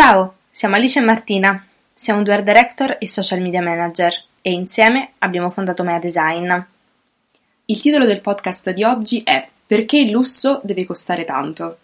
Ciao, siamo Alice e Martina, siamo due art director e social media manager e insieme abbiamo fondato Mea Design. Il titolo del podcast di oggi è Perché il lusso deve costare tanto?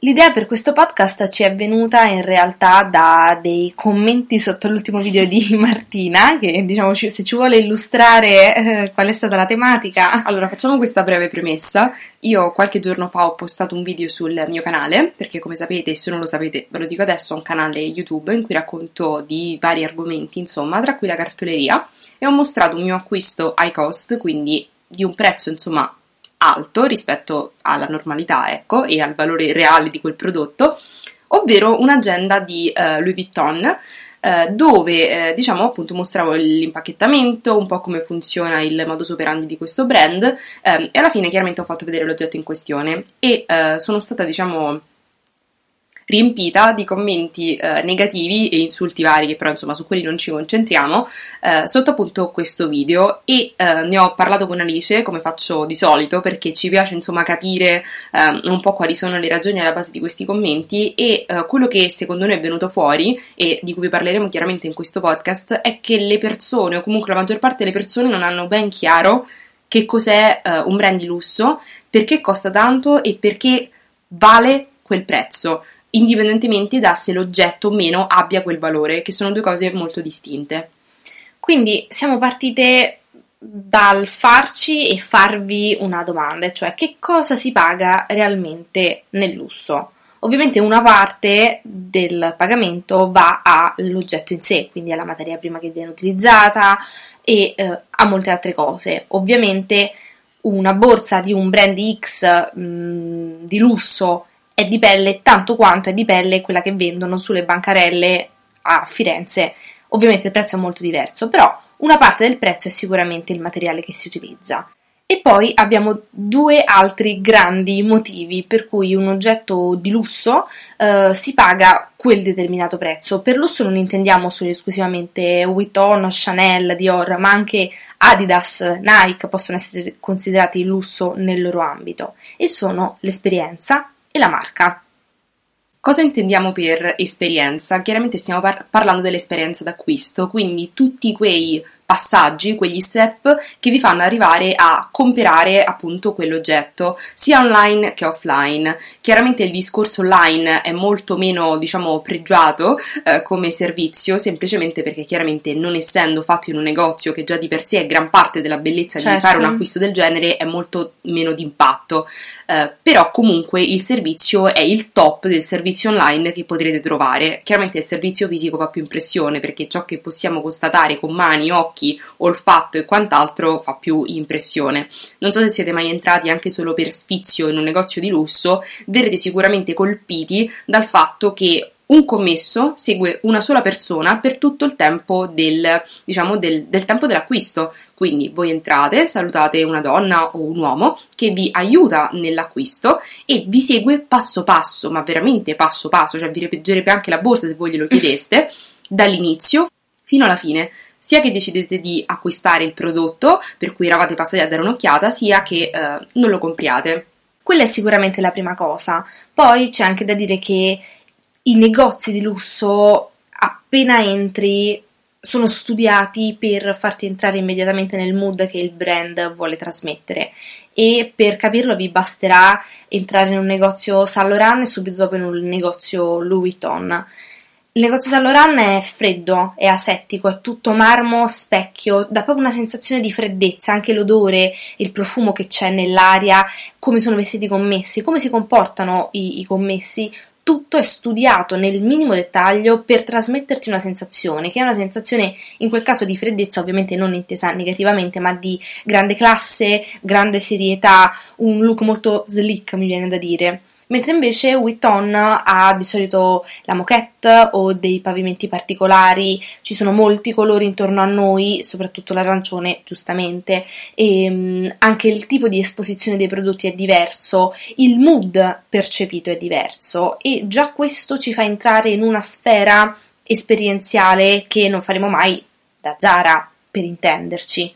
L'idea per questo podcast ci è venuta in realtà da dei commenti sotto l'ultimo video di Martina, che diciamo se ci vuole illustrare eh, qual è stata la tematica. Allora, facciamo questa breve premessa. Io qualche giorno fa ho postato un video sul mio canale, perché come sapete, se non lo sapete, ve lo dico adesso, ho un canale YouTube in cui racconto di vari argomenti, insomma, tra cui la cartoleria, e ho mostrato un mio acquisto high cost, quindi di un prezzo, insomma, alto rispetto alla normalità, ecco, e al valore reale di quel prodotto, ovvero un'agenda di uh, Louis Vuitton uh, dove uh, diciamo appunto mostravo l'impacchettamento, un po' come funziona il modus operandi di questo brand um, e alla fine chiaramente ho fatto vedere l'oggetto in questione. E sono stata diciamo riempita di commenti eh, negativi e insulti vari, che però insomma su quelli non ci concentriamo, eh, sotto appunto questo video. E eh, ne ho parlato con Alice, come faccio di solito, perché ci piace insomma capire ehm, un po' quali sono le ragioni alla base di questi commenti. E eh, quello che secondo noi è venuto fuori e di cui parleremo chiaramente in questo podcast è che le persone, o comunque la maggior parte delle persone, non hanno ben chiaro che cos'è uh, un brand di lusso, perché costa tanto e perché vale quel prezzo indipendentemente da se l'oggetto o meno abbia quel valore, che sono due cose molto distinte. Quindi siamo partite dal farci e farvi una domanda, cioè che cosa si paga realmente nel lusso? Ovviamente una parte del pagamento va all'oggetto in sé, quindi alla materia prima che viene utilizzata e eh, a molte altre cose. Ovviamente una borsa di un brand X mh, di lusso è di pelle tanto quanto è di pelle quella che vendono sulle bancarelle a Firenze. Ovviamente il prezzo è molto diverso, però una parte del prezzo è sicuramente il materiale che si utilizza. E poi abbiamo due altri grandi motivi per cui un oggetto di lusso eh, si paga quel determinato prezzo. Per lusso non intendiamo solo esclusivamente Vuitton, Chanel, Dior, ma anche Adidas, Nike possono essere considerati lusso nel loro ambito e sono l'esperienza, e la marca. Cosa intendiamo per esperienza? Chiaramente stiamo par- parlando dell'esperienza d'acquisto, quindi tutti quei passaggi, quegli step che vi fanno arrivare a comprare appunto quell'oggetto, sia online che offline. Chiaramente il discorso online è molto meno, diciamo, pregiato eh, come servizio, semplicemente perché chiaramente non essendo fatto in un negozio che già di per sé è gran parte della bellezza certo. di fare un acquisto del genere, è molto meno d'impatto. Eh, però comunque il servizio è il top del servizio online che potrete trovare. Chiaramente il servizio fisico fa più impressione perché ciò che possiamo constatare con mani, occhi, occhi, olfatto e quant'altro fa più impressione. Non so se siete mai entrati anche solo per sfizio in un negozio di lusso, verrete sicuramente colpiti dal fatto che un commesso segue una sola persona per tutto il tempo del, diciamo, del, del, tempo dell'acquisto. Quindi voi entrate, salutate una donna o un uomo che vi aiuta nell'acquisto e vi segue passo passo, ma veramente passo passo, cioè vi repeggerebbe anche la borsa se voi glielo chiedeste, dall'inizio fino alla fine sia che decidete di acquistare il prodotto per cui eravate passati a dare un'occhiata, sia che eh, non lo compriate. Quella è sicuramente la prima cosa. Poi c'è anche da dire che i negozi di lusso appena entri sono studiati per farti entrare immediatamente nel mood che il brand vuole trasmettere e per capirlo vi basterà entrare in un negozio Saint Laurent e subito dopo in un negozio Louis Vuitton il negozio Saint Laurent è freddo, è asettico, è tutto marmo, specchio, dà proprio una sensazione di freddezza, anche l'odore, il profumo che c'è nell'aria, come sono vestiti i commessi, come si comportano i, i commessi, tutto è studiato nel minimo dettaglio per trasmetterti una sensazione, che è una sensazione in quel caso di freddezza, ovviamente non intesa negativamente, ma di grande classe, grande serietà, un look molto slick, mi viene da dire mentre invece Witton ha di solito la moquette o dei pavimenti particolari, ci sono molti colori intorno a noi, soprattutto l'arancione, giustamente, e um, anche il tipo di esposizione dei prodotti è diverso, il mood percepito è diverso e già questo ci fa entrare in una sfera esperienziale che non faremo mai da Zara, per intenderci.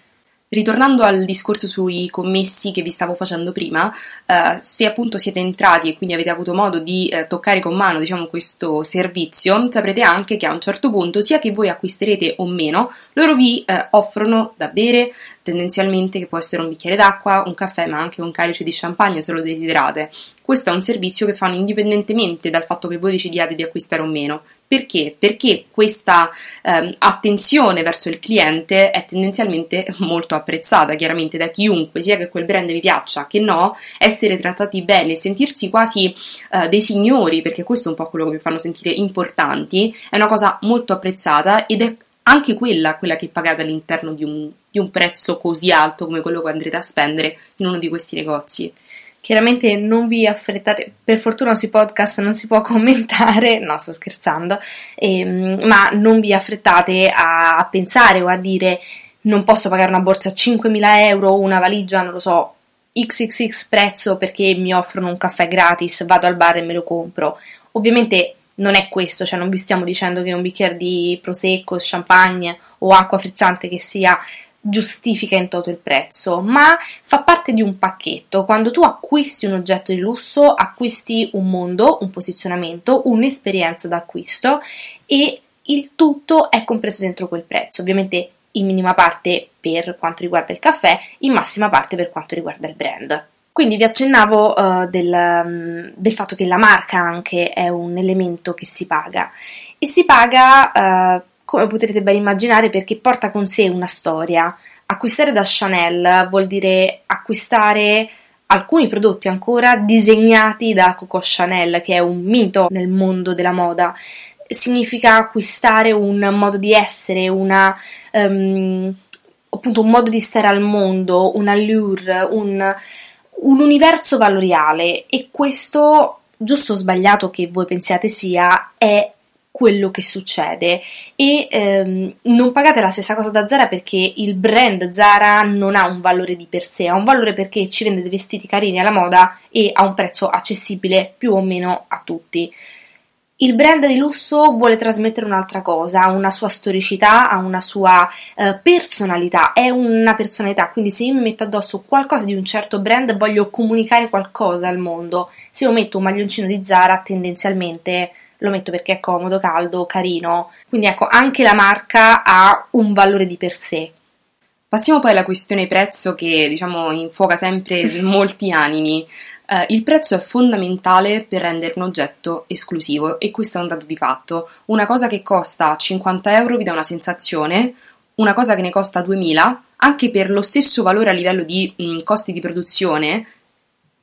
Ritornando al discorso sui commessi che vi stavo facendo prima, eh, se appunto siete entrati e quindi avete avuto modo di eh, toccare con mano diciamo, questo servizio, saprete anche che a un certo punto, sia che voi acquisterete o meno, loro vi eh, offrono da bere, tendenzialmente che può essere un bicchiere d'acqua, un caffè, ma anche un calice di champagne se lo desiderate. Questo è un servizio che fanno indipendentemente dal fatto che voi decidiate di acquistare o meno. Perché? Perché questa ehm, attenzione verso il cliente è tendenzialmente molto apprezzata, chiaramente da chiunque, sia che quel brand vi piaccia che no, essere trattati bene, sentirsi quasi eh, dei signori, perché questo è un po' quello che vi fanno sentire importanti, è una cosa molto apprezzata ed è anche quella, quella che pagate all'interno di un, di un prezzo così alto come quello che andrete a spendere in uno di questi negozi. Chiaramente non vi affrettate, per fortuna sui podcast non si può commentare, no sto scherzando, ehm, ma non vi affrettate a, a, pensare o a dire non posso pagare una borsa a 5.000 euro, una valigia, non lo so, XXX prezzo perché mi offrono un caffè gratis, vado al bar e me lo compro. Ovviamente non è questo, cioè non vi stiamo dicendo che un bicchiere di prosecco, champagne o acqua frizzante che sia giustifica in toto il prezzo, ma fa parte di un pacchetto. Quando tu acquisti un oggetto di lusso, acquisti un mondo, un posizionamento, un'esperienza d'acquisto e il tutto è compreso dentro quel prezzo. Ovviamente in minima parte per quanto riguarda il caffè, in massima parte per quanto riguarda il brand. Quindi vi accennavo uh, del, um, del, fatto che la marca anche è un elemento che si paga e si paga uh, come potrete ben immaginare, perché porta con sé una storia. Acquistare da Chanel vuol dire acquistare alcuni prodotti ancora disegnati da Coco Chanel, che è un mito nel mondo della moda. Significa acquistare un modo di essere, una, um, appunto un modo di stare al mondo, un allure, un, un universo valoriale e questo, giusto o sbagliato che voi pensiate sia, è quello che succede e ehm, non pagate la stessa cosa da Zara perché il brand Zara non ha un valore di per sé, ha un valore perché ci vende dei vestiti carini alla moda e a un prezzo accessibile più o meno a tutti. Il brand di lusso vuole trasmettere un'altra cosa, ha una sua storicità, ha una sua eh, personalità, è una personalità, quindi se io mi metto addosso qualcosa di un certo brand voglio comunicare qualcosa al mondo. Se io metto un maglioncino di Zara tendenzialmente lo metto perché è comodo, caldo, carino. Quindi ecco, anche la marca ha un valore di per sé. Passiamo poi alla questione prezzo che diciamo infuoca sempre molti animi. Eh, il prezzo è fondamentale per rendere un oggetto esclusivo e questo è un dato di fatto. Una cosa che costa 50 euro vi dà una sensazione, una cosa che ne costa 2000, anche per lo stesso valore a livello di mh, costi di produzione,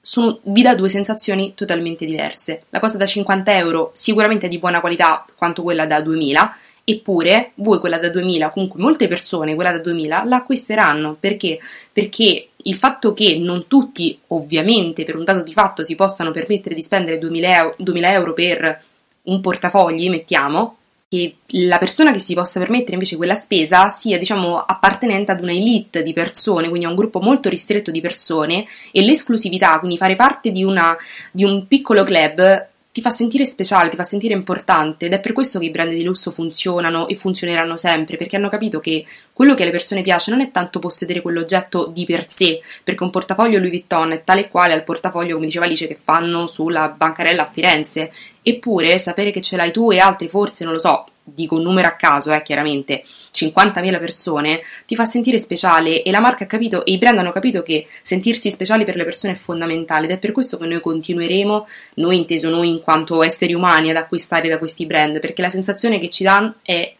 sono, vi dà due sensazioni totalmente diverse. La cosa da 50 euro sicuramente è di buona qualità quanto quella da 2000, eppure voi quella da 2000, comunque molte persone quella da 2000 la acquisteranno perché? Perché il fatto che non tutti, ovviamente, per un dato di fatto, si possano permettere di spendere 2000 euro, 2000 euro per un portafogli, mettiamo, che la persona che si possa permettere invece quella spesa sia, diciamo, appartenente ad una elite di persone, quindi a un gruppo molto ristretto di persone e l'esclusività, quindi fare parte di, una, di un piccolo club ti fa sentire speciale, ti fa sentire importante ed è per questo che i brand di lusso funzionano e funzioneranno sempre, perché hanno capito che quello che alle persone piace non è tanto possedere quell'oggetto di per sé, perché un portafoglio Louis Vuitton è tale e quale al portafoglio, come diceva Alice, che fanno sulla bancarella a Firenze, eppure sapere che ce l'hai tu e altri forse, non lo so, dico un numero a caso, eh, chiaramente, 50.000 persone, ti fa sentire speciale e la marca ha capito e i brand hanno capito che sentirsi speciali per le persone è fondamentale ed è per questo che noi continueremo, noi inteso noi in quanto esseri umani, ad acquistare da questi brand, perché la sensazione che ci danno è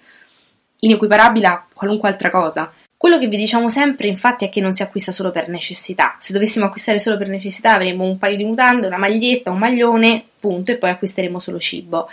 inequiparabile a qualunque altra cosa. Quello che vi diciamo sempre, infatti, è che non si acquista solo per necessità. Se dovessimo acquistare solo per necessità, avremmo un paio di mutande, una maglietta, un maglione, punto, e poi acquisteremo solo cibo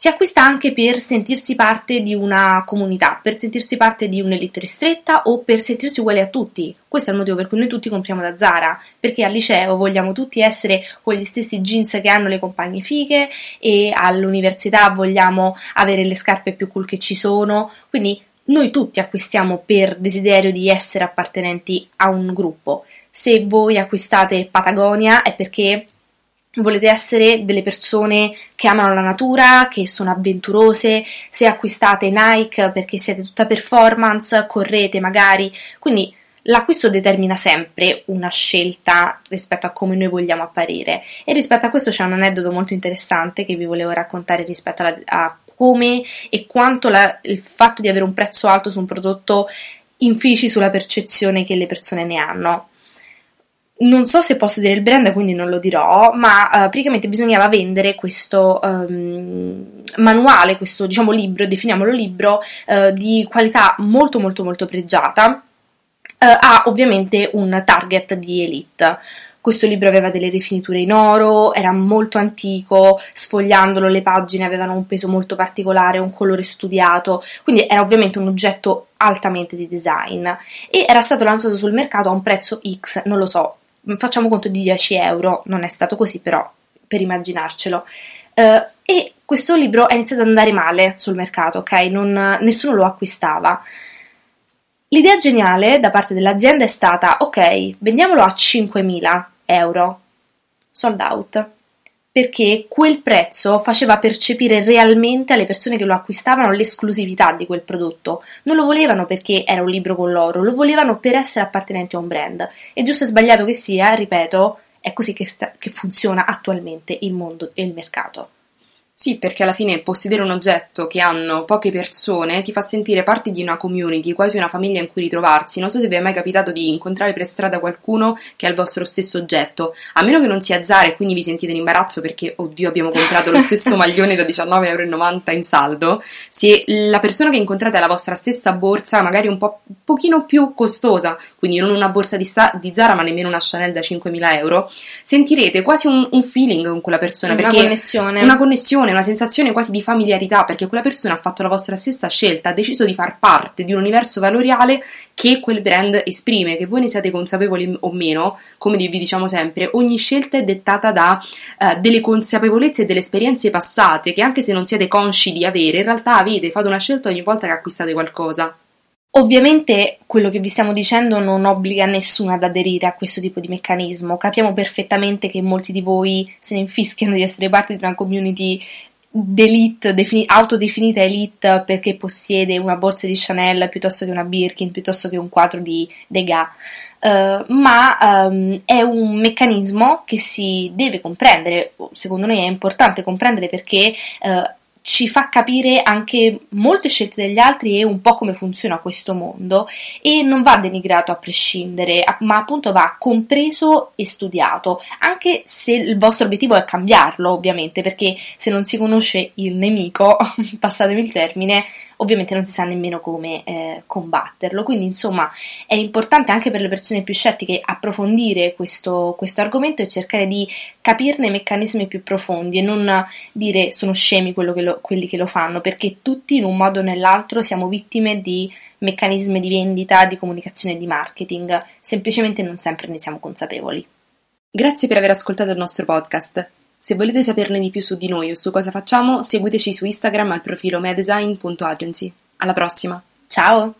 si acquista anche per sentirsi parte di una comunità, per sentirsi parte di un'elite ristretta o per sentirsi uguali a tutti. Questo è il motivo per cui noi tutti compriamo da Zara, perché al liceo vogliamo tutti essere con gli stessi jeans che hanno le compagne fighe e all'università vogliamo avere le scarpe più cool che ci sono, quindi noi tutti acquistiamo per desiderio di essere appartenenti a un gruppo. Se voi acquistate Patagonia è perché volete essere delle persone che amano la natura, che sono avventurose, se acquistate Nike perché siete tutta performance, correte magari, quindi L'acquisto determina sempre una scelta rispetto a come noi vogliamo apparire e rispetto a questo c'è un aneddoto molto interessante che vi volevo raccontare rispetto alla, a come e quanto la, il fatto di avere un prezzo alto su un prodotto infici sulla percezione che le persone ne hanno. Non so se posso dire il brand, quindi non lo dirò, ma uh, praticamente bisognava vendere questo um, manuale, questo diciamo libro, definiamolo libro, uh, di qualità molto molto molto pregiata, uh, a ovviamente un target di elite. Questo libro aveva delle rifiniture in oro, era molto antico, sfogliandolo le pagine avevano un peso molto particolare, un colore studiato, quindi era ovviamente un oggetto altamente di design e era stato lanciato sul mercato a un prezzo X, non lo so, facciamo conto di 10 euro, non è stato così però per immaginarcelo. Uh, e questo libro è iniziato ad andare male sul mercato, ok? Non, nessuno lo acquistava. L'idea geniale da parte dell'azienda è stata: ok, vendiamolo a 5.000 euro, sold out, perché quel prezzo faceva percepire realmente alle persone che lo acquistavano l'esclusività di quel prodotto. Non lo volevano perché era un libro con l'oro, lo volevano per essere appartenenti a un brand. E giusto e sbagliato che sia, ripeto, è così che, sta- che funziona attualmente il mondo e il mercato. Sì, perché alla fine possedere un oggetto che hanno poche persone ti fa sentire parte di una community, quasi una famiglia in cui ritrovarsi. Non so se vi è mai capitato di incontrare per strada qualcuno che ha il vostro stesso oggetto, a meno che non sia Zara e quindi vi sentite in imbarazzo perché, oddio, abbiamo comprato lo stesso maglione da 19,90€ in saldo. Se la persona che incontrate ha la vostra stessa borsa, magari un po' pochino più costosa, quindi non una borsa di, sta- di, Zara ma nemmeno una Chanel da 5.000 euro, sentirete quasi un, un feeling con quella persona. Una connessione. Una connessione sensazione, una sensazione quasi di familiarità, perché quella persona ha fatto la vostra stessa scelta, ha deciso di far parte di un universo valoriale che quel brand esprime, che voi ne siate consapevoli o meno, come vi diciamo sempre, ogni scelta è dettata da uh, delle consapevolezze e delle esperienze passate che anche se non siete consci di avere, in realtà avete, fate una scelta ogni volta che acquistate qualcosa. Ovviamente quello che vi stiamo dicendo non obbliga nessuno ad aderire a questo tipo di meccanismo. Capiamo perfettamente che molti di voi se ne infischiano di essere parte di una community d'elite, defini- autodefinita elite perché possiede una borsa di Chanel piuttosto che una Birkin, piuttosto che un quadro di Degas. Uh, ma um, è un meccanismo che si deve comprendere, secondo noi è importante comprendere perché uh, ci fa capire anche molte scelte degli altri e un po' come funziona questo mondo e non va denigrato a prescindere, ma appunto va compreso e studiato, anche se il vostro obiettivo è cambiarlo, ovviamente, perché se non si conosce il nemico, passatemi il termine, ovviamente non si sa nemmeno come eh, combatterlo. Quindi, insomma, è importante anche per le persone più scettiche approfondire questo, questo argomento e cercare di capirne i meccanismi più profondi e non dire sono scemi che lo, quelli che lo fanno, perché tutti in un modo o nell'altro siamo vittime di meccanismi di vendita, di comunicazione e di marketing, semplicemente non sempre ne siamo consapevoli. Grazie per aver ascoltato il nostro podcast. Se volete saperne di più su di noi o su cosa facciamo, seguiteci su Instagram al profilo medesign.agency. Alla prossima! Ciao!